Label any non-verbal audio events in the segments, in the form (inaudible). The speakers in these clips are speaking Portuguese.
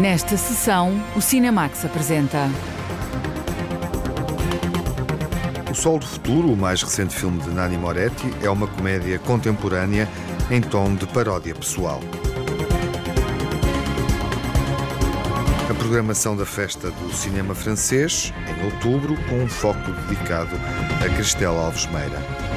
Nesta sessão, o Cinemax apresenta. O Sol do Futuro, o mais recente filme de Nani Moretti, é uma comédia contemporânea em tom de paródia pessoal. A programação da festa do cinema francês, em outubro, com um foco dedicado a Cristela Alves Meira.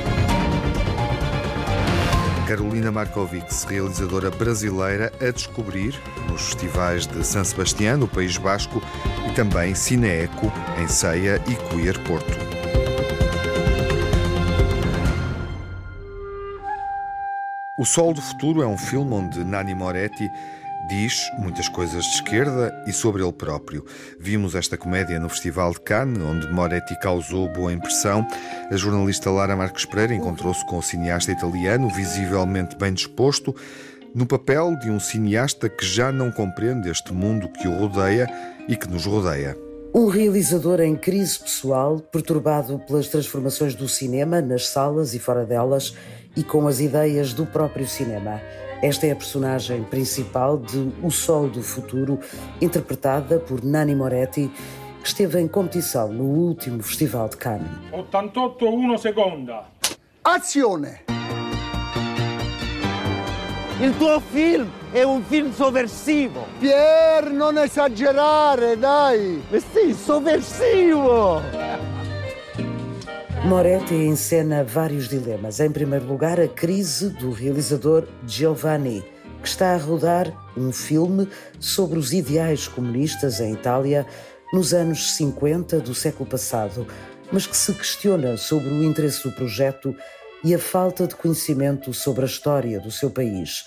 Carolina Markovics, realizadora brasileira, a descobrir nos festivais de San Sebastián, no País Basco, e também Cineeco, em Ceia e Queer Porto. O Sol do Futuro é um filme onde Nani Moretti diz muitas coisas de esquerda e sobre ele próprio. Vimos esta comédia no Festival de Cannes, onde Moretti causou boa impressão. A jornalista Lara Marques Pereira encontrou-se com o cineasta italiano, visivelmente bem disposto, no papel de um cineasta que já não compreende este mundo que o rodeia e que nos rodeia. Um realizador em crise pessoal, perturbado pelas transformações do cinema nas salas e fora delas e com as ideias do próprio cinema. Esta é a personagem principal de O Sol do Futuro, interpretada por Nani Moretti, que esteve em competição no último Festival de Cannes. 88 1 seconda. Azione! Il tuo film è un film sovversivo. Pier, non esagerare, dai! Ma sì, sovversivo! Moretti encena vários dilemas. Em primeiro lugar, a crise do realizador Giovanni, que está a rodar um filme sobre os ideais comunistas em Itália nos anos 50 do século passado, mas que se questiona sobre o interesse do projeto e a falta de conhecimento sobre a história do seu país.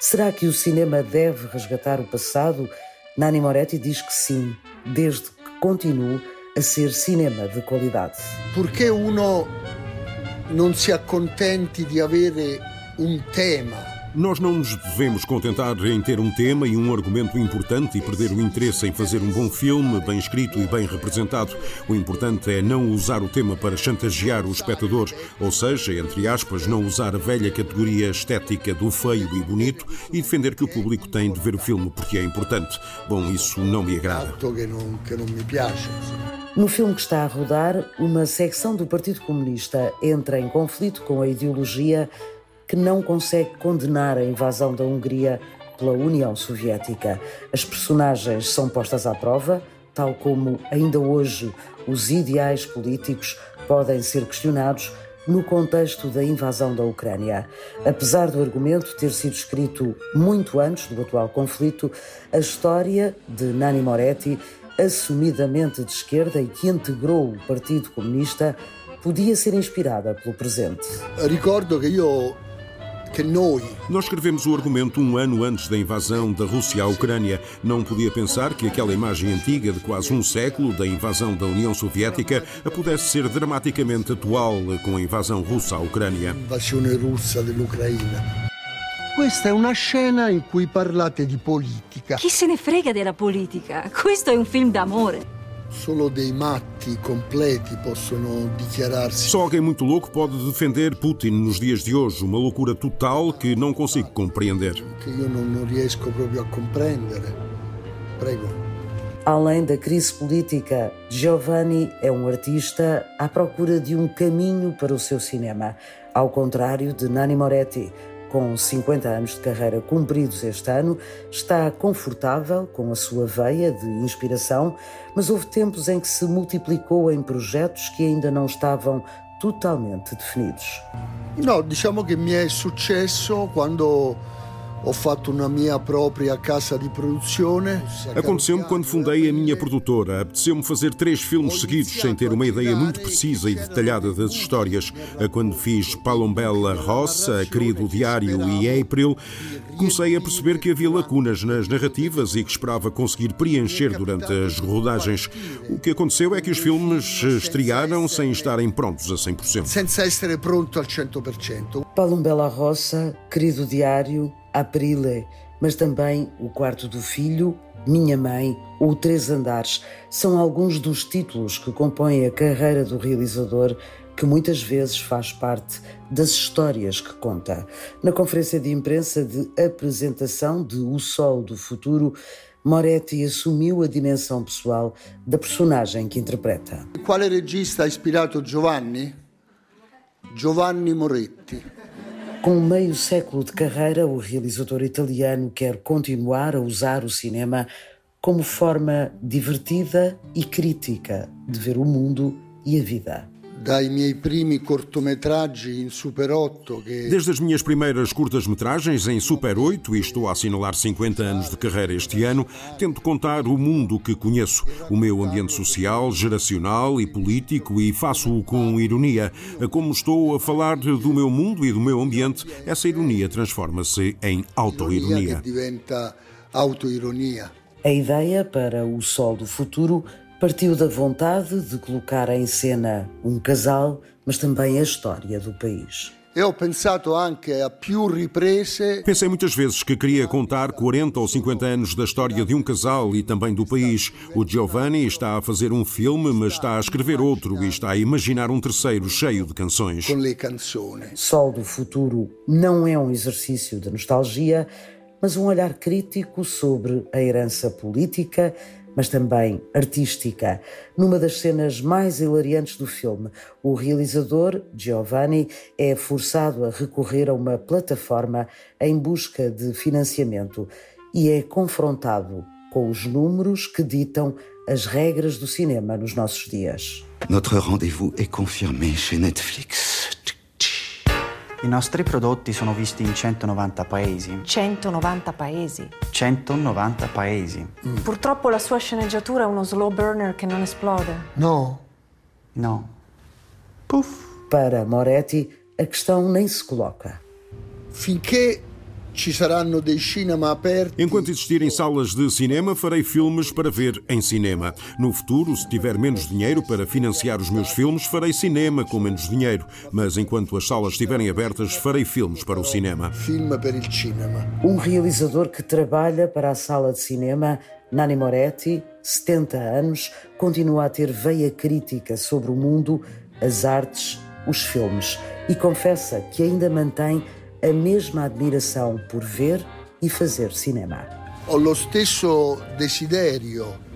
Será que o cinema deve resgatar o passado? Nani Moretti diz que sim, desde que continue a ser cinema de qualidade. Perché uno non si accontenti di avere un tema Nós não nos devemos contentar em ter um tema e um argumento importante e perder o interesse em fazer um bom filme, bem escrito e bem representado. O importante é não usar o tema para chantagear o espectador, ou seja, entre aspas, não usar a velha categoria estética do feio e bonito e defender que o público tem de ver o filme porque é importante. Bom, isso não me agrada. che non, che non mi piace. No filme que está a rodar, uma secção do Partido Comunista entra em conflito com a ideologia que não consegue condenar a invasão da Hungria pela União Soviética. As personagens são postas à prova, tal como ainda hoje os ideais políticos podem ser questionados no contexto da invasão da Ucrânia. Apesar do argumento ter sido escrito muito antes do atual conflito, a história de Nani Moretti, assumidamente de esquerda e que integrou o Partido Comunista, podia ser inspirada pelo presente. Io che noi Nós escrevemos o argumento um ano antes da invasão da Rússia à Ucrânia. Não podia pensar que aquela imagem antiga de quase um século da invasão da União Soviética pudesse ser dramaticamente atual com a invasão russa à Ucrânia. invasione russa dell'Ucraina. Questa è una scena in cui parlate di politica. Chi se ne frega della politica? Questo è un film d'amore. Solo dei matti completi possono dichiararsi. Só alguém muito louco pode defender Putin nos dias de hoje, uma loucura total que não consigo compreender. che io non, non riesco proprio a comprendere. Prego. Além da crise política, Giovanni é um artista à procura de um caminho para o seu cinema, ao contrário de Nani Moretti. Com 50 anos de carreira cumpridos este ano, está confortável com a sua veia de inspiração, mas houve tempos em que se multiplicou em projetos que ainda não estavam totalmente definidos. No, diciamo che mi è successo quando ho fatto una mia propria casa di produzione. Aconteceu-me quando fundei a minha produtora. Apeteceu-me fazer três filmes seguidos sem ter uma ideia muito precisa e detalhada das histórias. Quando fiz Palombella Rossa, Querido Diário e April, comecei a perceber que havia lacunas nas narrativas e que esperava conseguir preencher durante as rodagens. O que aconteceu é que os filmes estrearam sem estarem prontos a 100%. Senza essere pronto al 100%. Palumbela Roça, Querido Diário, Aprile, mas também O Quarto do Filho, Minha Mãe ou Três Andares são alguns dos títulos que compõem a carreira do realizador que muitas vezes faz parte das histórias que conta. Na conferência de imprensa de apresentação de O Sol do Futuro, Moretti assumiu a dimensão pessoal da personagem que interpreta. Quale regista ha Giovanni? Giovanni Moretti. Com meio século de carreira, o realizador italiano quer continuar a usar o cinema como forma divertida e crítica de ver o mundo e a vida. Dai miei primi cortometraggi in Super 8 che... Desde as minhas primeiras curtas-metragens em Super 8, e estou a assinalar 50 anos de carreira este ano, tento contar o mundo que conheço, o meu ambiente social, geracional e político, e faço-o com ironia. Como estou a falar do meu mundo e do meu ambiente, essa ironia transforma-se em autoironia. Que diventa autoironia. A ideia para O Sol do Futuro partiu da vontade de colocar em cena um casal, mas também a história do país. E ho pensato anche a più riprese. Pensei muitas vezes que queria contar 40 ou 50 anos da história de um casal e também do país. O Giovanni está a fazer um filme, mas está a escrever outro e está a imaginar um terceiro cheio de canções. Sol do Futuro não é um exercício de nostalgia, mas um olhar crítico sobre a herança política mas também artística. Numa das cenas mais hilariantes do filme, o realizador, Giovanni, é forçado a recorrer a uma plataforma em busca de financiamento e é confrontado com os números que ditam as regras do cinema nos nossos dias. Notre rendez-vous est confirmé chez Netflix. I nostri prodotti sono visti in 190 paesi. 190 paesi? 190 paesi. Mm. Purtroppo la sua sceneggiatura è uno slow burner che non esplode. No. No. Puff. Para Moretti, a questão nem se coloca. Finché ci saranno dei cinema aperti. Enquanto existirem salas de cinema, farei filmes para ver em cinema. No futuro, se tiver menos dinheiro para financiar os meus filmes, farei cinema com menos dinheiro. Mas enquanto as salas estiverem abertas, farei filmes para o cinema. Filme para o cinema. Um realizador que trabalha para a sala de cinema, Nani Moretti, 70 anos, continua a ter veia crítica sobre o mundo, as artes, os filmes e confessa que ainda mantém a mesma admiração por ver e fazer cinema. Ho lo stesso desiderio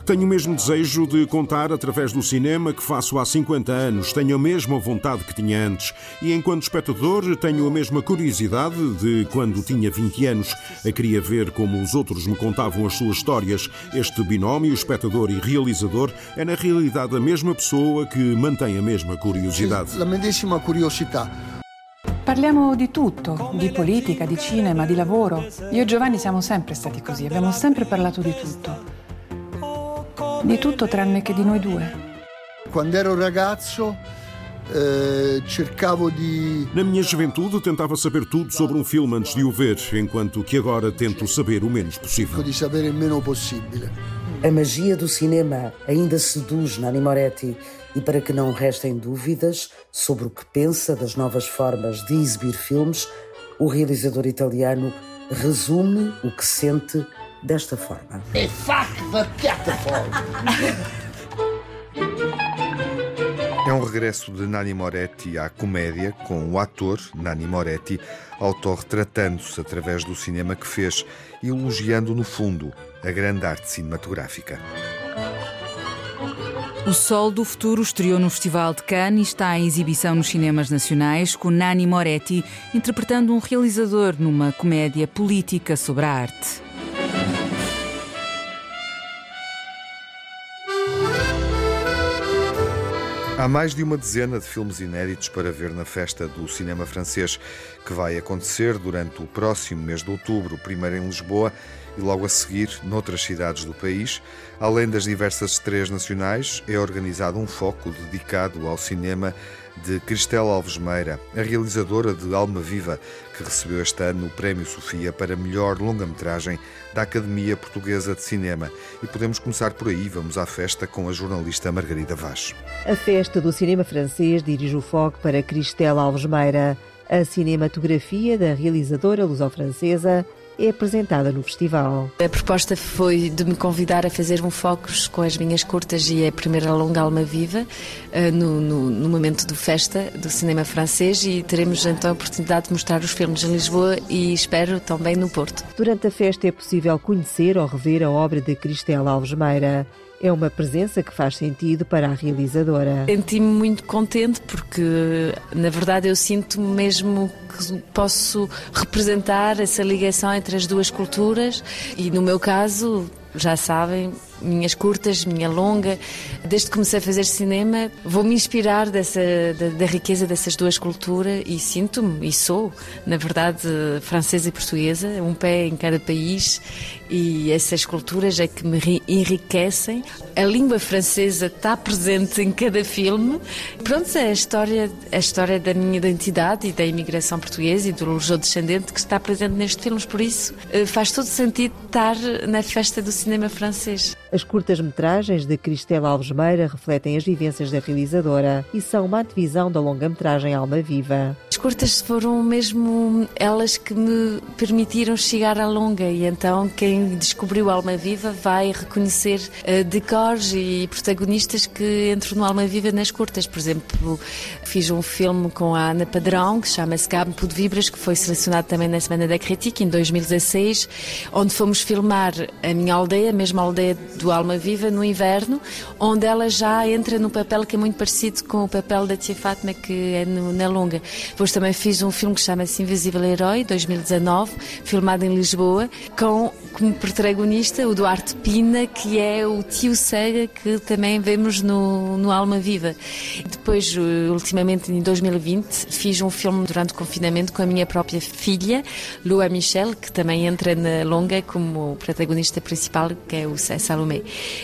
tenho o mesmo desejo de contar através do cinema que faço há 50 anos. Tenho a mesma vontade que tinha antes. E enquanto espectador, tenho a mesma curiosidade de quando tinha 20 anos. Eu queria ver como os outros me contavam as suas histórias. Este binómio, espectador e realizador, é na realidade a mesma pessoa que mantém a mesma curiosidade. La medesima curiosità. Parliamo di tutto, di politica, di cinema, di lavoro. Io e Giovanni siamo sempre stati così, abbiamo sempre parlato di tutto. Di tutto tranne che di noi due. Quando ero ragazzo eh, cercavo di. Na minha juventude tentava saber tudo sobre um filme antes de o ver, enquanto que agora tento saber o menos possível. Di sapere il meno possibile. A magia do cinema ainda seduz Nani Moretti e para que não restem dúvidas sobre o que pensa das novas formas de exibir filmes, o realizador italiano resume o que sente desta forma. E fuck the catapult! É um regresso de Nani Moretti à comédia, com o ator Nani Moretti autorretratando-se através do cinema que fez, elogiando no fundo a grande arte cinematográfica. O Sol do Futuro estreou no Festival de Cannes e está em exibição nos cinemas nacionais, com Nani Moretti interpretando um realizador numa comédia política sobre a arte. Há mais de uma dezena de filmes inéditos para ver na festa do cinema francês, que vai acontecer durante o próximo mês de outubro, primeiro em Lisboa e logo a seguir noutras cidades do país. Além das diversas estreias nacionais, é organizado um foco dedicado ao cinema de Cristela Alves Meira, a realizadora de Alma Viva, que recebeu este ano o Prémio Sofia para melhor longa-metragem da Academia Portuguesa de Cinema. E podemos começar por aí, vamos à festa com a jornalista Margarida Vaz. A festa do cinema francês dirige o foco para Cristela Alves Meira. A cinematografia da realizadora luso-francesa é apresentada no festival. A proposta foi de me convidar a fazer um focus com as minhas curtas e a primeira longa Alma Viva eh, no, no, no momento do festa do cinema francês e teremos então a oportunidade de mostrar os filmes em Lisboa e espero também no Porto. Durante a festa é possível conhecer ou rever a obra de Cristela Alves Meira é uma presença que faz sentido para a realizadora. Senti-me muito contente porque, na verdade, eu sinto mesmo que posso representar essa ligação entre as duas culturas e, no meu caso, já sabem, minhas curtas, minha longa. Desde que comecei a fazer cinema, vou-me inspirar dessa, da, da, riqueza dessas duas culturas e sinto-me, e sou, na verdade, francesa e portuguesa, um pé em cada país e essas culturas é que me enriquecem. A língua francesa está presente em cada filme. Pronto, é a história, a história da minha identidade e da imigração portuguesa e do luso-descendente que está presente nestes filmes, por isso eh, faz todo sentido estar na festa do cinema francês. As curtas-metragens de Cristela Alves Meira refletem as vivências da realizadora e são uma divisão da longa-metragem Alma Viva. As curtas foram mesmo elas que me permitiram chegar à longa e então quem descobriu Alma Viva vai reconhecer uh, decors e protagonistas que entram no Alma Viva nas curtas. Por exemplo, fiz um filme com a Ana Padrão que chama-se Campo de Vibras, que foi selecionado também na Semana da Crítica em 2016, onde fomos filmar a minha aldeia, a mesma aldeia do Alma Viva no inverno, onde ela já entra no papel que é muito parecido com o papel da Tia Fátima, que é no, na longa. Depois também fiz um filme que chama-se Invisível Herói, 2019, filmado em Lisboa, com como protagonista o Duarte Pina, que é o tio cega que também vemos no, no Alma Viva. Depois, ultimamente, em 2020, fiz um filme durante o confinamento com a minha própria filha, Lua Michel, que também entra na longa como protagonista principal, que é o Salomé.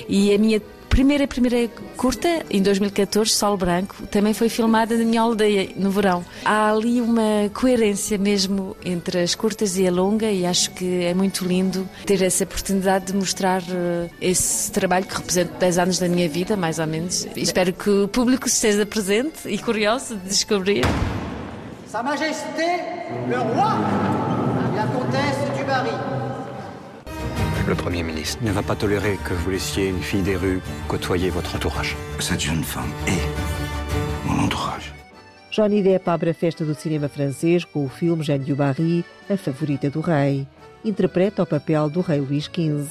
E a minha primeira, primeira curta, em 2014, Sol Branco, também foi filmada na minha aldeia, no verão. Há ali uma coerência mesmo entre as curtas e a longa e acho que é muito lindo ter essa oportunidade de mostrar uh, esse trabalho que representa 10 anos da minha vida, mais ou menos. E espero que o público esteja presente e curioso de descobrir. Sa Majesté, le roi, la comtesse du Barry. Le Premier ministre ne va pas tolérer que vous laissiez une fille des rues côtoyer votre entourage. Cette jeune femme est mon entourage. Johnny Depp abre a festa do cinema francês com o filme Jeanne du Barry, A Favorita do Rei. Interpreta o papel do rei Luís XV.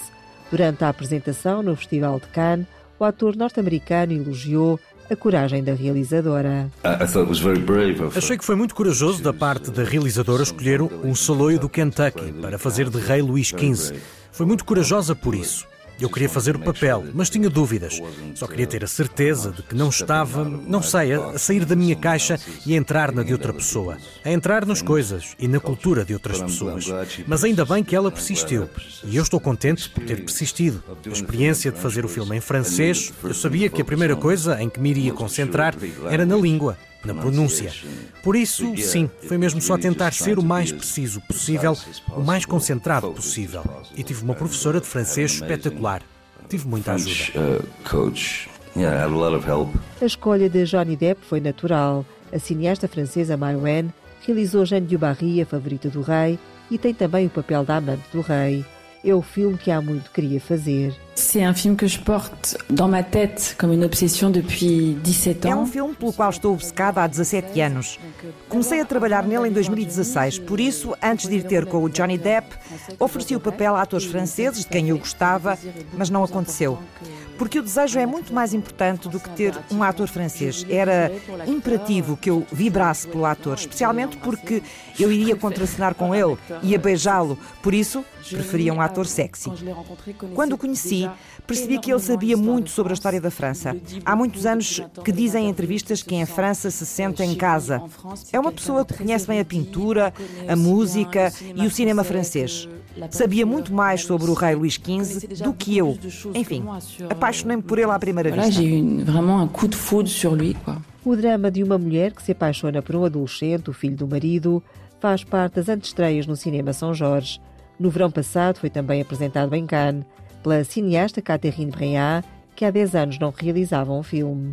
Durante a apresentação no Festival de Cannes, o ator norte-americano elogiou a coragem da realizadora. Achei que foi muito corajoso da parte da realizadora escolher um saloio do Kentucky para fazer de rei Luís XV. Foi muito corajosa por isso. Eu queria fazer o papel, mas tinha dúvidas. Só queria ter a certeza de que não estava, não sei, a sair da minha caixa e a entrar na de outra pessoa. A entrar nas coisas e na cultura de outras pessoas. Mas ainda bem que ela persistiu. E eu estou contente por ter persistido. A experiência de fazer o filme em francês, eu sabia que a primeira coisa em que me iria concentrar era na língua na pronúncia. Por isso, sim, foi mesmo só tentar ser o mais preciso possível, o mais concentrado possível. E tive uma professora de francês espetacular. Tive muita ajuda. A escolha de Johnny Depp foi natural. A cineasta francesa Mai Wen realizou Jeanne du Barry, a favorita do rei, e tem também o papel da amante do rei. É o filme que há muito queria fazer. C'est un film que je porte dans ma tête comme une obsession depuis 17 ans. É um filme pelo qual estou obcecada há 17 anos. Comecei a trabalhar nele em 2016, por isso, antes de ir ter com o Johnny Depp, ofereci o papel a atores franceses de quem eu gostava, mas não aconteceu porque o desejo é muito mais importante do que ter um ator francês. Era imperativo que eu vibrasse pelo ator, especialmente porque eu iria contracenar com ele, ia beijá-lo, por isso preferia um ator sexy. Quando o conheci, percebi que ele sabia muito sobre a história da França. Há muitos anos que dizem em entrevistas que em França se sente em casa. É uma pessoa que conhece bem a pintura, a música e o cinema francês. Sabia muito mais sobre o rei Luís XV do que eu. Enfim, apaixonei-me por ele à primeira vista. O drama de uma mulher que se apaixona por um adolescente, o filho do marido, faz parte das antestreias no cinema São Jorge. No verão passado foi também apresentado em Cannes pela cineasta Catherine Breillat, que há 10 anos não realizavam um filme.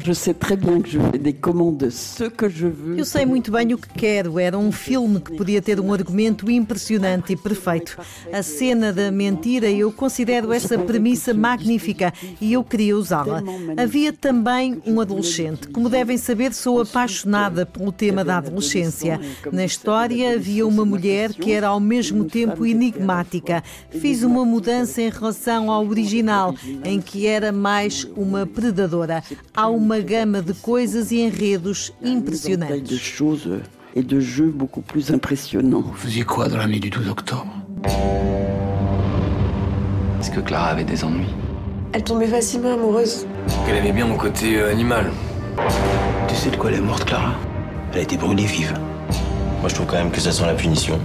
Eu sei muito bem o que quero. Era um filme que podia ter um argumento impressionante e perfeito. A cena da mentira, eu considero essa premissa magnífica e eu queria usá-la. Havia também um adolescente. Como devem saber, sou apaixonada pelo tema da adolescência. Na história havia uma mulher que era ao mesmo tempo enigmática. Fiz uma mudança em relação ao original, em que era mais mais uma predadora. Há uma gama de coisas e enredos impressionantes. et de jeux beaucoup plus impressionnants. Vous faisiez quoi dans la nuit du 12 octobre Est-ce que Clara avait des ennuis Elle tombait facilement amoureuse. Elle aimait bien mon côté euh, animal. Tu sais de quoi elle est morte, Clara Elle a été brûlée vive. Moi, je trouve quand même que ça sent la punition.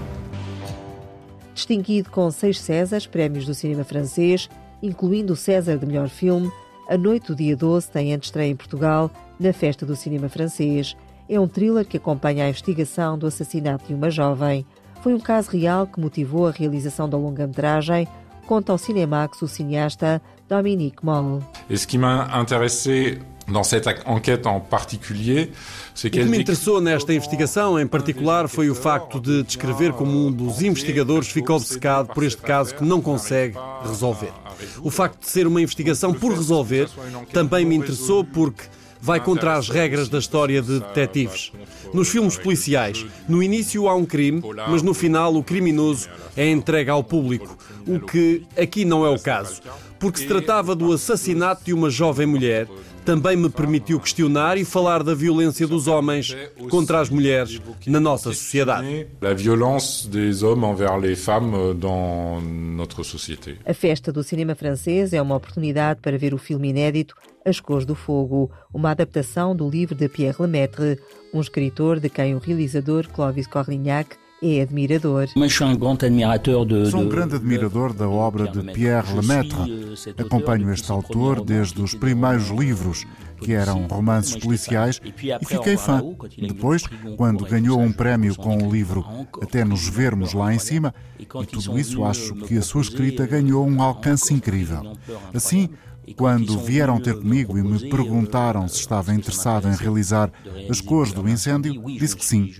Distinguido com seis Césares, prémios do cinema francês, incluindo o César de melhor filme, A Noite do Dia 12 tem antestreia em Portugal, na Festa do Cinema Francês. É um thriller que acompanha a investigação do assassinato de uma jovem. Foi um caso real que motivou a realização da longa-metragem, conta ao Cinemax o cineasta Dominique Moll. Et ce qui m'a dans cette enquête en particulier, o que me interessou nesta investigação, em particular, foi o facto de descrever como um dos investigadores fica obcecado por este caso que não consegue resolver. O facto de ser uma investigação por resolver também me interessou porque vai contra as regras da história de detetives. Nos filmes policiais, no início há um crime, mas no final o criminoso é entregue ao público, o que aqui não é o caso, porque se tratava do assassinato de uma jovem mulher também me permitiu questionar e falar da violência dos homens contra as mulheres na nossa sociedade. A violência dos homens envers les femmes dans notre société. A festa do cinema francês é uma oportunidade para ver o filme inédito As Cores do Fogo, uma adaptação do livro de Pierre Lemaitre, um escritor de quem o realizador Clovis Corlignac é admirador. Sou um grande admirador da obra de Pierre Lemaitre. Acompanho este autor desde os primeiros livros, que eram romances policiais, e fiquei fã. Depois, quando ganhou um prémio com o livro Até nos vermos lá em cima, e tudo isso acho que a sua escrita ganhou um alcance incrível. Assim, quando vieram ter comigo e me perguntaram se estava interessado em realizar as cores do incêndio, disse que sim.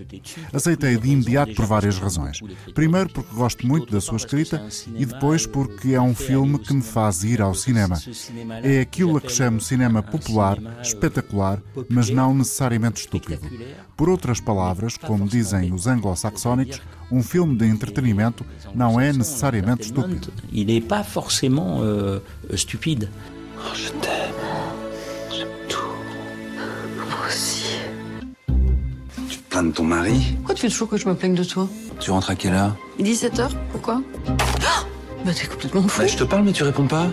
Aceitei de imediato por várias razões. Primeiro, porque gosto muito da sua escrita e depois, porque é um filme que me faz ir ao cinema. É aquilo a que chamo cinema popular, espetacular, mas não necessariamente estúpido. Por outras palavras, como dizem os anglo-saxónicos, um filme de entretenimento não é necessariamente estúpido. Il n'est pas forcément stupide. Oh, je t'aime. J'aime tout. Moi aussi. Tu te plains de ton mari Pourquoi tu fais toujours que je me plaigne de toi Tu rentres à quelle heure 17h, pourquoi Ah Bah t'es complètement fou. Bah, je te parle mais tu réponds pas.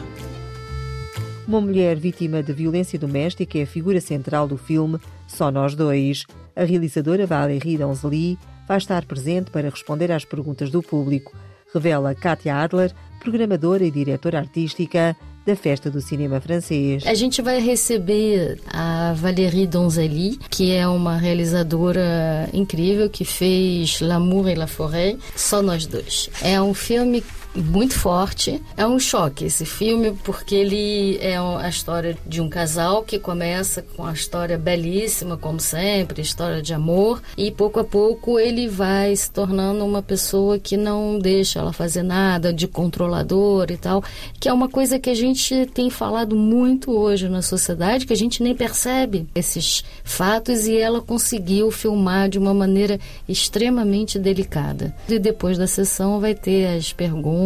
Uma mulher vítima de violência doméstica é a figura central do filme Só Nós Dois. A realizadora Valérie Donzeli vai estar presente para responder às perguntas do público, revela Katia Adler, programadora e diretora artística da Festa do Cinema Francês. A gente vai receber a Valérie Donzelli, que é uma realizadora incrível que fez L'amour et la forêt, só nós dois. É um filme muito forte. É um choque esse filme, porque ele é a história de um casal que começa com a história belíssima, como sempre, história de amor, e pouco a pouco ele vai se tornando uma pessoa que não deixa ela fazer nada, de controlador e tal, que é uma coisa que a gente tem falado muito hoje na sociedade, que a gente nem percebe esses fatos e ela conseguiu filmar de uma maneira extremamente delicada. E depois da sessão vai ter as perguntas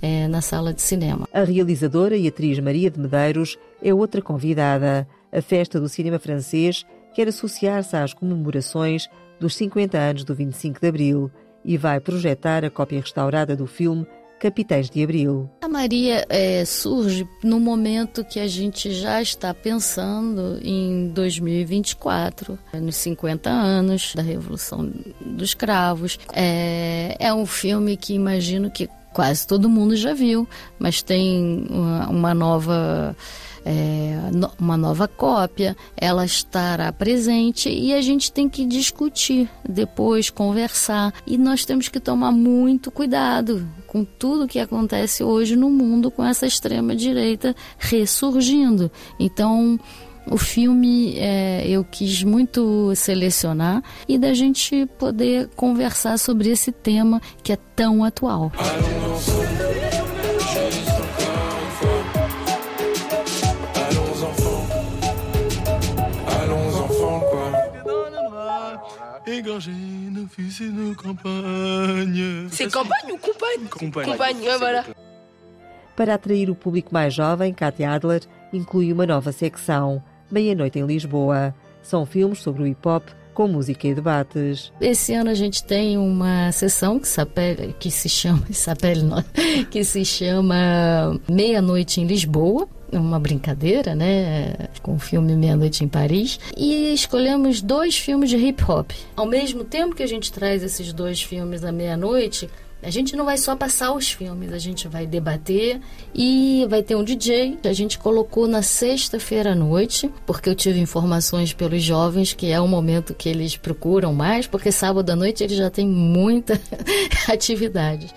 é, na sala de cinema. A realizadora e atriz Maria de Medeiros é outra convidada. A Festa do Cinema Francês quer associar-se às comemorações dos 50 anos do 25 de Abril e vai projetar a cópia restaurada do filme Capitães de Abril. A Maria é, surge no momento que a gente já está pensando em 2024, nos 50 anos da Revolução dos Cravos. É, é um filme que imagino que quase todo mundo já viu, mas tem uma, uma nova. É, uma nova cópia, ela estará presente e a gente tem que discutir depois, conversar. E nós temos que tomar muito cuidado com tudo o que acontece hoje no mundo com essa extrema direita ressurgindo. Então, o filme é, eu quis muito selecionar e da gente poder conversar sobre esse tema que é tão atual. C'est campagne ou compagne Compagne. Compagne, voilà. Para atrair o público mais jovem, Katia Adler inclui uma nova secção, Meia-Noite em Lisboa. São filmes sobre o hip-hop com música e debates. Esse ano a gente tem uma sessão que, sapele, que se chama (laughs) que se chama Meia-Noite em Lisboa, uma brincadeira, né, com o filme Meia Noite em Paris, e escolhemos dois filmes de hip hop. Ao mesmo tempo que a gente traz esses dois filmes à meia-noite, a gente não vai só passar os filmes, a gente vai debater e vai ter um DJ. A gente colocou na sexta-feira à noite, porque eu tive informações pelos jovens que é o momento que eles procuram mais, porque sábado à noite eles já têm muita (laughs) atividade.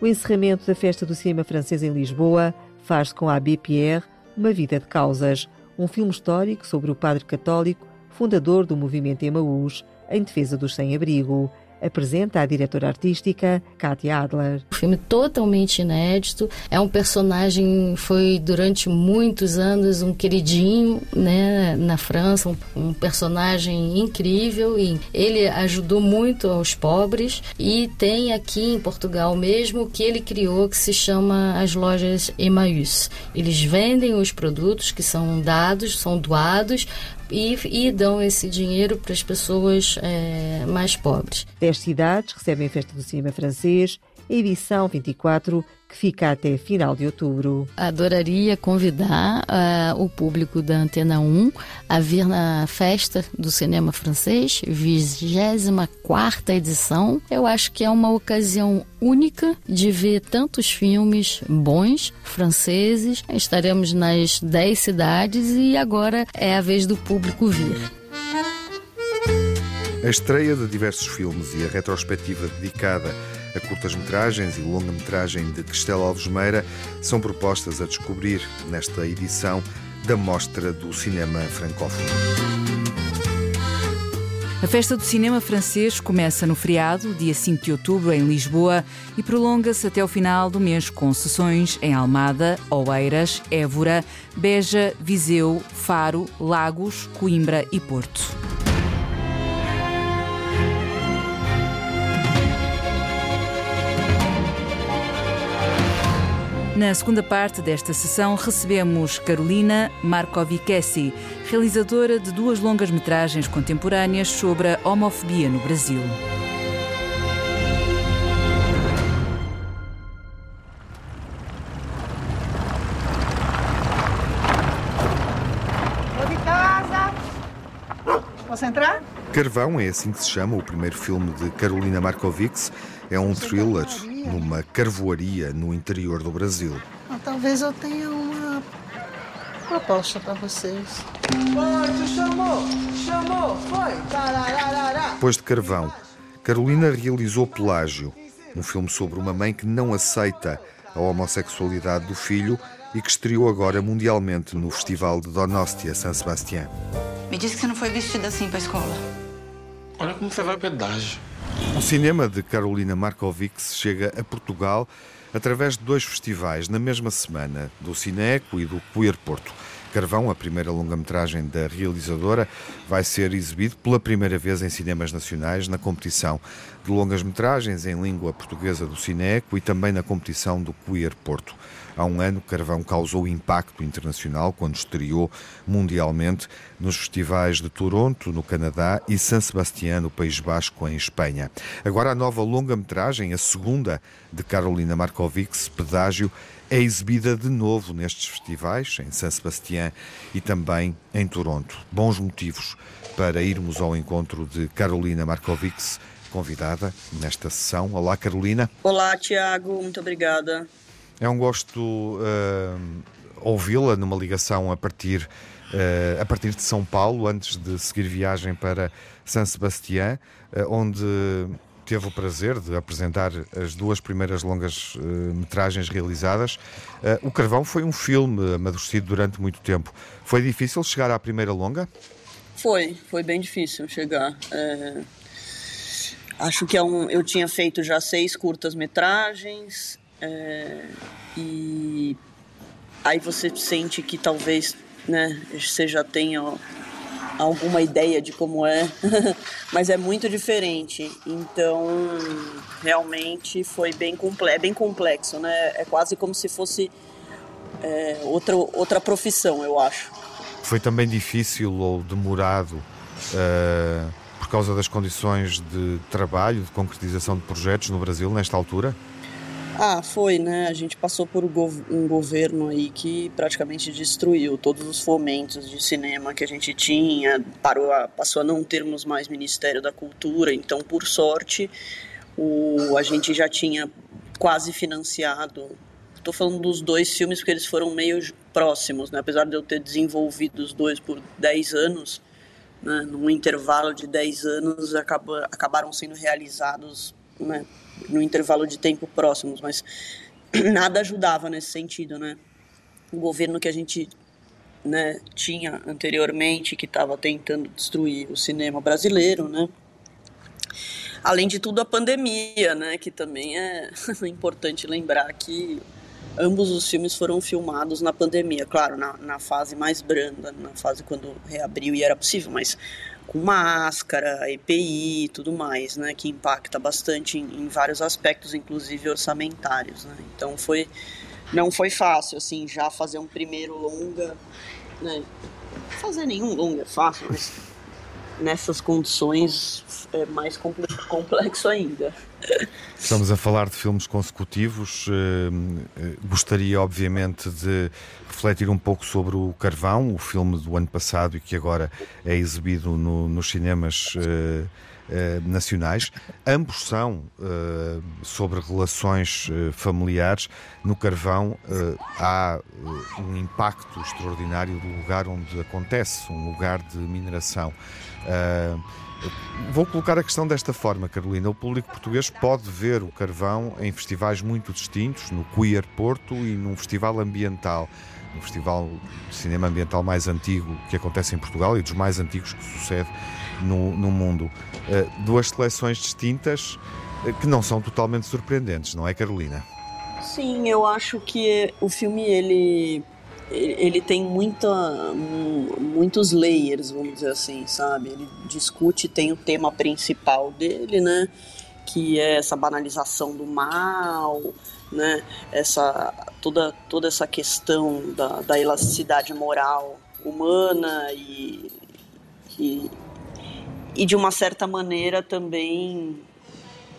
O encerramento da Festa do Cinema Francês em Lisboa faz com a Abbé Pierre Uma Vida de Causas, um filme histórico sobre o padre católico, fundador do movimento Emaús, em defesa dos sem-abrigo apresenta a diretora artística Katia Adler. O filme totalmente inédito, é um personagem foi durante muitos anos um queridinho, né, na França, um, um personagem incrível e ele ajudou muito aos pobres e tem aqui em Portugal mesmo que ele criou que se chama as lojas Emmaüs. Eles vendem os produtos que são dados, são doados e, e dão esse dinheiro para as pessoas é, mais pobres. Dez cidades recebem a Festa do Cinema Francês, edição 24 que fica até final de outubro. Adoraria convidar uh, o público da Antena 1 a vir na festa do cinema francês, 24 edição. Eu acho que é uma ocasião única de ver tantos filmes bons franceses. Estaremos nas 10 cidades e agora é a vez do público vir. A estreia de diversos filmes e a retrospectiva dedicada a curtas-metragens e longa-metragem de Cristela Alves Meira são propostas a descobrir nesta edição da Mostra do Cinema Francófono. A festa do cinema francês começa no feriado, dia 5 de outubro, em Lisboa, e prolonga-se até o final do mês com sessões em Almada, Oeiras, Évora, Beja, Viseu, Faro, Lagos, Coimbra e Porto. Na segunda parte desta sessão recebemos Carolina Markovicessi, realizadora de duas longas-metragens contemporâneas sobre a homofobia no Brasil. Posso entrar? Carvão é assim que se chama o primeiro filme de Carolina Markovics. É um thriller numa carvoaria no interior do Brasil. Ah, talvez eu tenha uma proposta para vocês. Foi, chamou, chamou, foi. Depois de Carvão, Carolina realizou Pelágio, um filme sobre uma mãe que não aceita a homossexualidade do filho e que estreou agora mundialmente no Festival de Donostia, San Sebastián. Me disse que você não foi vestida assim para a escola. Olha como você vai pedágio. O cinema de Carolina Markovics chega a Portugal através de dois festivais na mesma semana, do Cineco e do Queer Porto. Carvão, a primeira longa-metragem da realizadora, vai ser exibido pela primeira vez em cinemas nacionais na competição de longas-metragens em língua portuguesa do Cineco e também na competição do Queer Porto. Há um ano, Carvão causou impacto internacional quando estreou mundialmente nos festivais de Toronto, no Canadá, e San Sebastián, no País Basco, em Espanha. Agora, a nova longa-metragem, a segunda de Carolina Markovics, Pedágio, é exibida de novo nestes festivais, em San Sebastián e também em Toronto. Bons motivos para irmos ao encontro de Carolina Markovics, convidada nesta sessão. Olá, Carolina. Olá, Tiago. Muito obrigada. É um gosto uh, ouvi-la numa ligação a partir, uh, a partir de São Paulo, antes de seguir viagem para San Sebastián, uh, onde teve o prazer de apresentar as duas primeiras longas uh, metragens realizadas. O Carvão foi um filme amadurecido durante muito tempo. Foi difícil chegar à primeira longa? Foi, foi bem difícil chegar. É... Acho que é um, eu tinha feito já seis curtas-metragens é... e aí você sente que talvez né, você já tenha alguma ideia de como é, (laughs) mas é muito diferente. Então, realmente foi bem, comple é bem complexo, né? É quase como se fosse é, outra, outra profissão, eu acho. Foi também difícil ou demorado uh, por causa das condições de trabalho, de concretização de projetos no Brasil nesta altura? Ah, foi, né? A gente passou por um governo aí que praticamente destruiu todos os fomentos de cinema que a gente tinha, parou a, passou a não termos mais Ministério da Cultura, então, por sorte, o, a gente já tinha quase financiado. Estou falando dos dois filmes porque eles foram meio próximos, né? Apesar de eu ter desenvolvido os dois por 10 anos, né? num intervalo de 10 anos, acaba, acabaram sendo realizados né, no intervalo de tempo próximos, mas (clears throat) nada ajudava nesse sentido, né? O governo que a gente né, tinha anteriormente, que estava tentando destruir o cinema brasileiro, né? Além de tudo, a pandemia, né? Que também é (laughs) importante lembrar que ambos os filmes foram filmados na pandemia, claro, na, na fase mais branda, na fase quando reabriu e era possível, mas com máscara, EPI e tudo mais, né, que impacta bastante em, em vários aspectos, inclusive orçamentários, né. Então foi, não foi fácil, assim, já fazer um primeiro longa, né, fazer nenhum longa é fácil, mas nessas condições é mais complexo ainda. Estamos a falar de filmes consecutivos. Eh, eh, gostaria, obviamente, de refletir um pouco sobre o Carvão, o filme do ano passado e que agora é exibido no, nos cinemas uh, nacionais. Ambos são uh, sobre relações familiares. No Carvão há um impacto extraordinário do lugar onde acontece, um lugar de mineração. Vou colocar a questão desta forma, Carolina. O público português pode ver o carvão em festivais muito distintos, no Queer Porto e num festival ambiental, um festival de cinema ambiental mais antigo que acontece em Portugal e dos mais antigos que sucede no, no mundo. Uh, duas seleções distintas uh, que não são totalmente surpreendentes, não é, Carolina? Sim, eu acho que o filme ele ele tem muita, muitos layers, vamos dizer assim, sabe? Ele discute, tem o tema principal dele, né? Que é essa banalização do mal, né? Essa, toda, toda essa questão da, da elasticidade moral humana e, e, e, de uma certa maneira também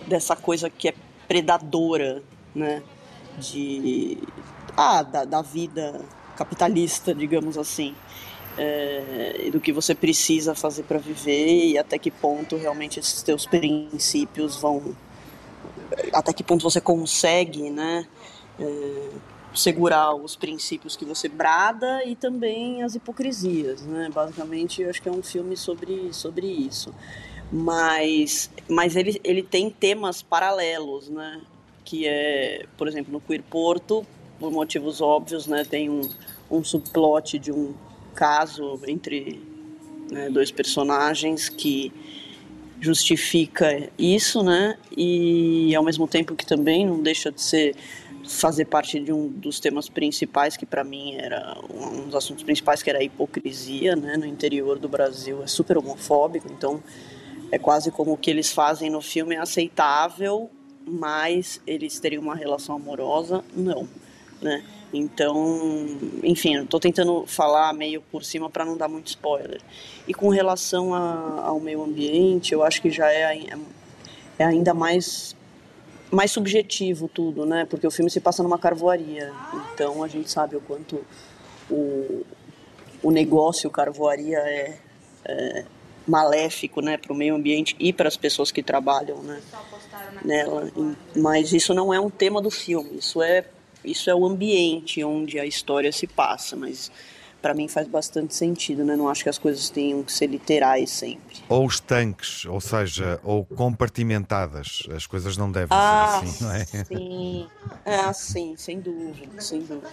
dessa coisa que é predadora, né? De, ah, da, da vida capitalista, digamos assim, é, do que você precisa fazer para viver e até que ponto realmente esses teus princípios vão, até que ponto você consegue, né, é, segurar os princípios que você brada e também as hipocrisias, né? Basicamente, eu acho que é um filme sobre sobre isso. Mas mas ele ele tem temas paralelos, né? Que é, por exemplo, no Queer Porto, por motivos óbvios, né? Tem um, um subplot de um caso entre né, dois personagens que justifica isso, né? E ao mesmo tempo que também não deixa de ser fazer parte de um dos temas principais que para mim era um dos assuntos principais que era a hipocrisia, né? No interior do Brasil é super homofóbico, então é quase como o que eles fazem no filme é aceitável, mas eles teriam uma relação amorosa, não né? Então, enfim, estou tentando falar meio por cima para não dar muito spoiler. E com relação a, ao meio ambiente, eu acho que já é, é, é ainda mais mais subjetivo tudo, né? Porque o filme se passa numa carvoaria, então a gente sabe o quanto o, o negócio carvoaria é, é maléfico, né, para o meio ambiente e para as pessoas que trabalham, né, nela. Mas isso não é um tema do filme. Isso é isso é o ambiente onde a história se passa, mas para mim faz bastante sentido, né? Não acho que as coisas tenham que ser literais sempre. Ou estanques, ou seja, ou compartimentadas. As coisas não devem ah, ser assim, não é? Sim, é assim, sem dúvida, sem dúvida.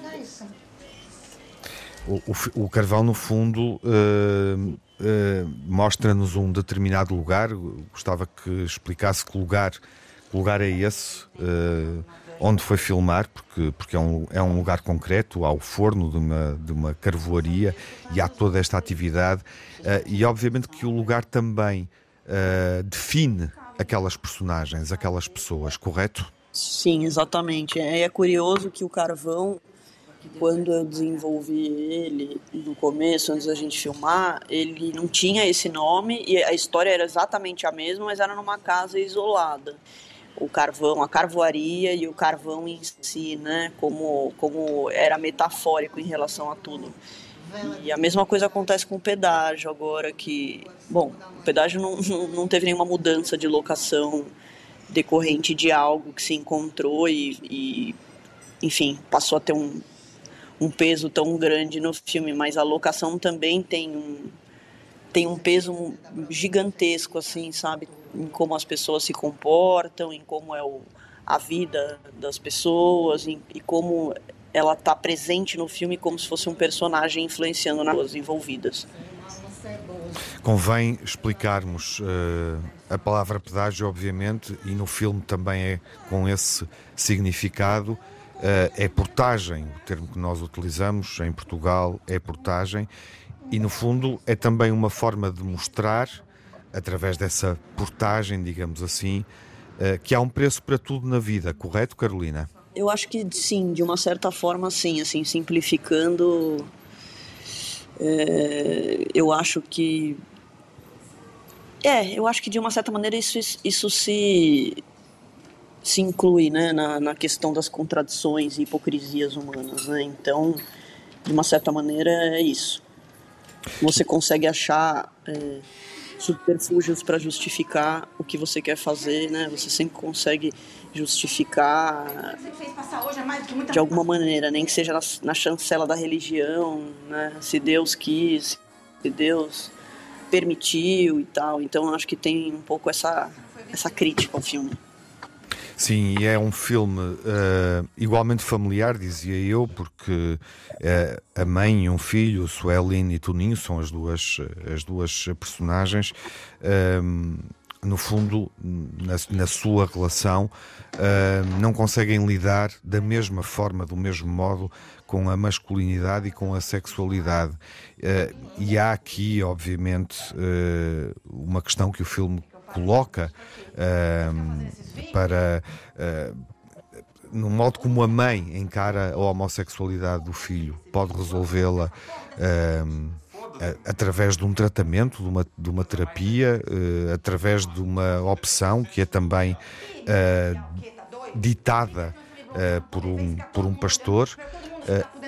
O, o, o Carvão, no fundo, uh, uh, mostra-nos um determinado lugar. Gostava que explicasse que lugar, que lugar é esse. Uh, onde foi filmar, porque, porque é, um, é um lugar concreto, há o forno de uma, de uma carvoaria e há toda esta atividade. Uh, e obviamente que o lugar também uh, define aquelas personagens, aquelas pessoas, correto? Sim, exatamente. É, é curioso que o carvão, quando eu desenvolvi ele no começo, antes da gente filmar, ele não tinha esse nome e a história era exatamente a mesma, mas era numa casa isolada o carvão, a carvoaria e o carvão em si, né? Como, como era metafórico em relação a tudo. E a mesma coisa acontece com o pedágio agora que, bom, o pedágio não, (laughs) não teve nenhuma mudança de locação decorrente de algo que se encontrou e, e enfim, passou a ter um, um peso tão grande no filme, mas a locação também tem um, tem um peso gigantesco, assim, sabe? Em como as pessoas se comportam, em como é o, a vida das pessoas, em, e como ela está presente no filme como se fosse um personagem influenciando nas pessoas envolvidas. Convém explicarmos uh, a palavra pedágio, obviamente, e no filme também é com esse significado. Uh, é portagem, o termo que nós utilizamos em Portugal é portagem, e no fundo é também uma forma de mostrar, através dessa portagem, digamos assim, eh, que há um preço para tudo na vida, correto, Carolina? Eu acho que sim, de uma certa forma sim, assim, simplificando, é, eu acho que é, eu acho que de uma certa maneira isso, isso se, se inclui né, na, na questão das contradições e hipocrisias humanas. Né? Então, de uma certa maneira, é isso. Você consegue achar é, subterfúgios para justificar o que você quer fazer, né? Você sempre consegue justificar de alguma maneira, nem que seja na, na chancela da religião, né? Se Deus quis, se Deus permitiu e tal. Então acho que tem um pouco essa essa crítica ao filme. Sim, e é um filme uh, igualmente familiar, dizia eu, porque uh, a mãe e um filho, Suelin e Toninho, são as duas, as duas personagens. Uh, no fundo, na, na sua relação, não conseguem lidar da mesma forma, do mesmo modo, com a masculinidade e com a sexualidade. e há aqui, obviamente, uma questão que o filme coloca uh, para. Uh, no modo como a mãe encara a homossexualidade do filho, pode resolvê-la uh, através de um tratamento, de uma, de uma terapia, uh, através de uma opção que é também uh, ditada por, um, por um pastor.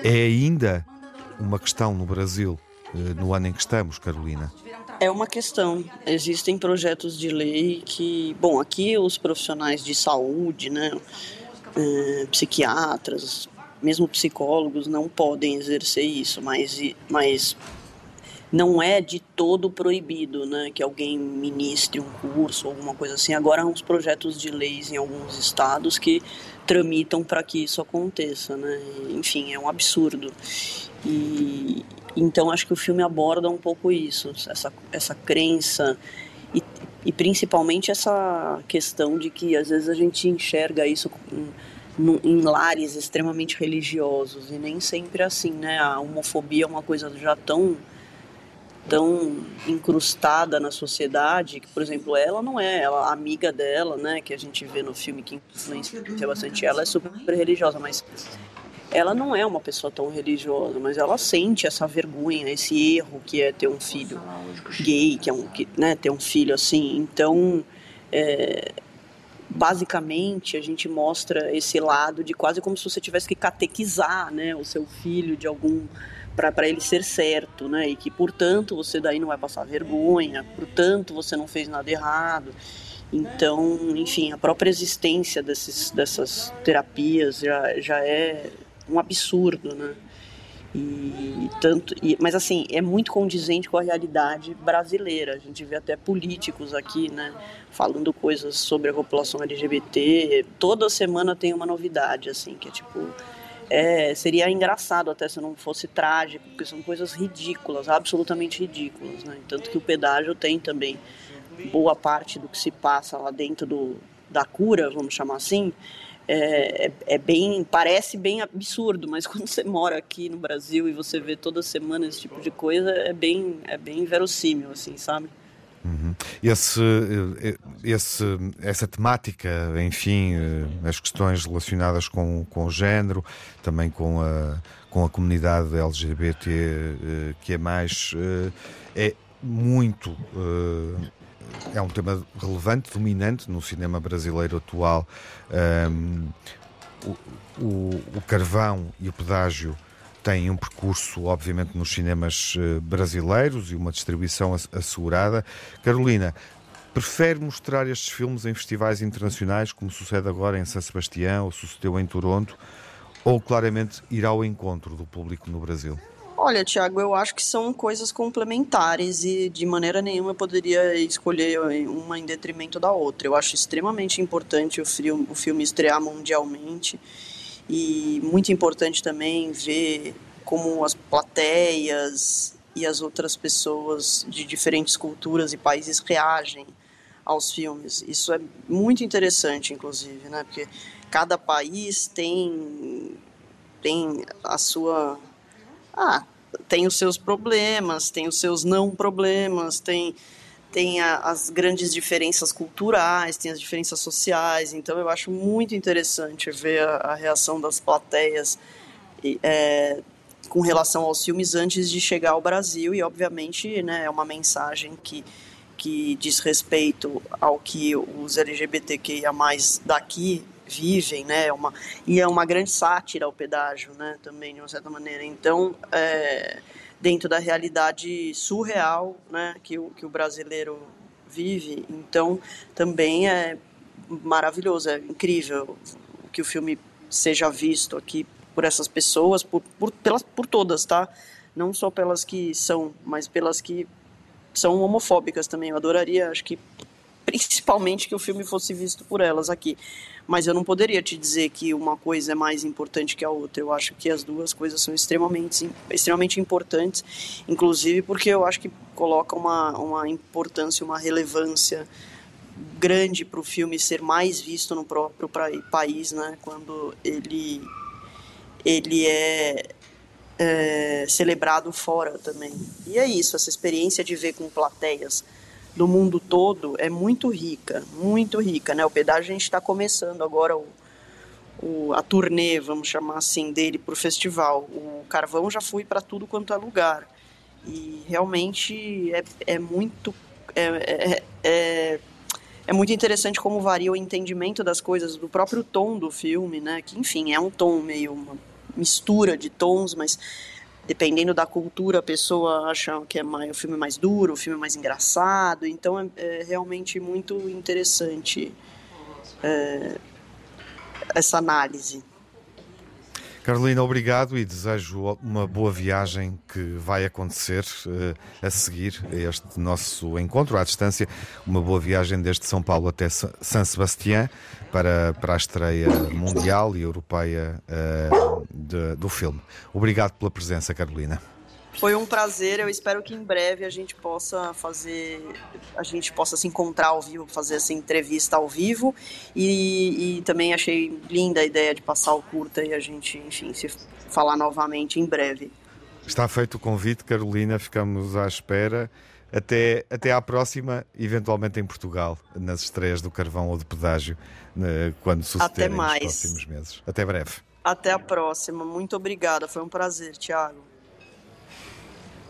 é ainda uma questão no Brasil, no ano em que estamos, Carolina. É uma questão. Existem projetos de lei que, bom, aqui os profissionais de saúde, né, é, psiquiatras, mesmo psicólogos não podem exercer isso, mas, mas não é de todo proibido, né, que alguém ministre um curso ou alguma coisa assim. Agora há uns projetos de leis em alguns estados que tramitam para que isso aconteça, né? Enfim, é um absurdo. E, então acho que o filme aborda um pouco isso, essa, essa crença e, e principalmente essa questão de que às vezes a gente enxerga isso em, em lares extremamente religiosos e nem sempre é assim, né? A homofobia é uma coisa já tão tão incrustada na sociedade que, por exemplo, ela não é, ela a amiga dela, né, que a gente vê no filme que influencia bastante ela é super religiosa, mas ela não é uma pessoa tão religiosa, mas ela sente essa vergonha, esse erro que é ter um filho gay, que é um, que, né, ter um filho assim. Então, é, basicamente, a gente mostra esse lado de quase como se você tivesse que catequizar, né, o seu filho de algum para ele ser certo, né, e que portanto você daí não vai passar vergonha, portanto você não fez nada errado. Então, enfim, a própria existência desses, dessas terapias já, já é um absurdo, né? E tanto, e, mas assim, é muito condizente com a realidade brasileira. A gente vê até políticos aqui, né, falando coisas sobre a população LGBT. Toda semana tem uma novidade, assim, que é tipo. É, seria engraçado até se não fosse trágico, porque são coisas ridículas, absolutamente ridículas, né? Tanto que o pedágio tem também boa parte do que se passa lá dentro do, da cura, vamos chamar assim, é, é, é, bem, parece bem absurdo, mas (laughs) quando você mora aqui no Brasil e você vê toda semana esse tipo de coisa, é bem, é bem verossímil, assim, sabe? Uhum. Esse, eh, esse, essa temática, enfim, eh, as questões relacionadas com, com o género, também com a, com a comunidade LGBT eh, que é mais, é muito é um tema relevante, dominante no cinema brasileiro atual. Um, o, o, o, carvão e o pedágio têm um percurso, obviamente, nos cinemas eh, brasileiros e uma distribuição assegurada. Carolina, prefere mostrar estes filmes em festivais internacionais, como sucede agora em São Sebastião ou sucedeu em Toronto, ou claramente ir ao encontro do público no Brasil? Olha, Tiago, eu acho que são coisas complementares e de maneira nenhuma eu poderia escolher uma em detrimento da outra. Eu acho extremamente importante o filme, o filme estrear mundialmente e muito importante também ver como as plateias e as outras pessoas de diferentes culturas e países reagem aos filmes. Isso é muito interessante, inclusive, né? Porque cada país tem tem a sua ah, tem os seus problemas, tem os seus não problemas, tem, tem a, as grandes diferenças culturais, tem as diferenças sociais. Então eu acho muito interessante ver a, a reação das plateias é, com relação aos filmes antes de chegar ao Brasil e obviamente né, é uma mensagem que que diz respeito ao que os LGBTQIA+, daqui vivem, né? É uma, e é uma grande sátira ao pedágio, né? Também, de uma certa maneira. Então, é, dentro da realidade surreal, né? Que o, que o brasileiro vive. Então, também é maravilhoso, é incrível que o filme seja visto aqui por essas pessoas, por, por, pelas, por todas, tá? Não só pelas que são, mas pelas que são homofóbicas também. Eu adoraria, acho que principalmente que o filme fosse visto por elas aqui. Mas eu não poderia te dizer que uma coisa é mais importante que a outra. Eu acho que as duas coisas são extremamente, extremamente importantes, inclusive porque eu acho que coloca uma, uma importância, uma relevância grande para o filme ser mais visto no próprio país, né? Quando ele ele é, é celebrado fora também. E é isso, essa experiência de ver com plateias do mundo todo é muito rica, muito rica, né? O pedágio a gente está começando agora o, o, a turnê, vamos chamar assim, dele para o festival. O Carvão já foi para tudo quanto é lugar e realmente é, é muito é, é, é, é, muito interessante como varia o entendimento das coisas, do próprio tom do filme, né? Que enfim é um tom meio uma mistura de tons, mas dependendo da cultura, a pessoa acha que é mais, o filme mais duro, o filme mais engraçado. Então é, é realmente muito interessante é, essa análise. Carolina, obrigado e desejo uma boa viagem que vai acontecer uh, a seguir este nosso encontro à distância. Uma boa viagem desde São Paulo até San Sebastián para, para a estreia mundial e europeia uh, de, do filme. Obrigado pela presença, Carolina. Foi um prazer, eu espero que em breve a gente possa fazer, a gente possa se encontrar ao vivo, fazer essa entrevista ao vivo e, e também achei linda a ideia de passar o curta e a gente, enfim, se falar novamente em breve. Está feito o convite, Carolina, ficamos à espera. Até, até à próxima, eventualmente em Portugal, nas estreias do Carvão ou do Pedágio, quando sucederem nos próximos meses. Até breve. Até a próxima. Muito obrigada. Foi um prazer, Tiago.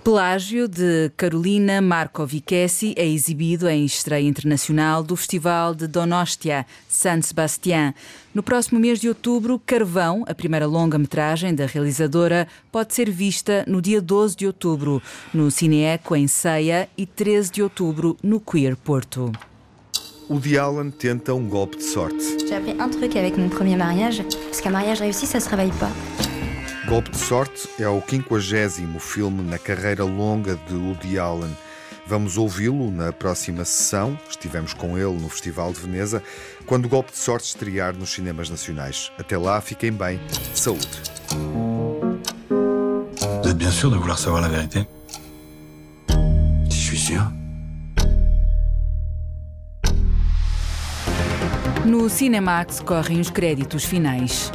Pelágio de Carolina Markovicessi é exibido em estreia internacional do Festival de Donostia, San Sebastián. No próximo mês de outubro, Carvão, a primeira longa-metragem da realizadora, pode ser vista no dia 12 de outubro no Cineeco em Ceia e 13 de outubro no Queer Porto. O Allen tenta um golpe de sorte. J'ai appris un truc avec mon premier mariage, parce qu'un mariage réussi, ça se réveille pas. Golpe de Sorte é o quinquagésimo filme na carreira longa de Woody Allen. Vamos ouvi-lo na próxima sessão. Estivemos com ele no Festival de Veneza, quando o Golpe de Sorte estrear nos cinemas nacionais. Até lá, fiquem bem. Saúde. Vous êtes bien sûr de vouloir savoir la vérité Je suis sûr. No Cinemax correm os créditos finais.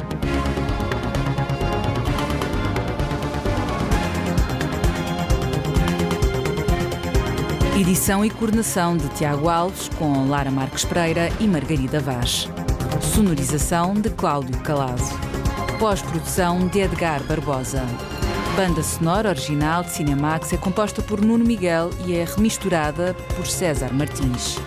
Edição e coordenação de Tiago Alves, com Lara Marques Pereira e Margarida Vaz. Sonorização de Cláudio Calado. Pós-produção de Edgar Barbosa. Banda sonora original de Cinemax é composta por Nuno Miguel e é remisturada por César Martins.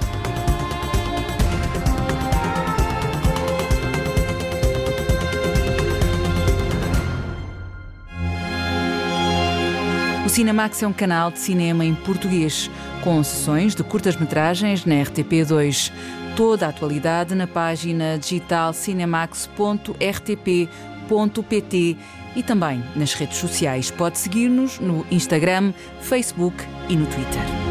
O Cinemax é um canal de cinema em português, com sessões de curtas-metragens na RTP2. Toda a atualidade na página digital cinemax.rtp.pt e também nas redes sociais. Pode seguir-nos no Instagram, Facebook e no Twitter.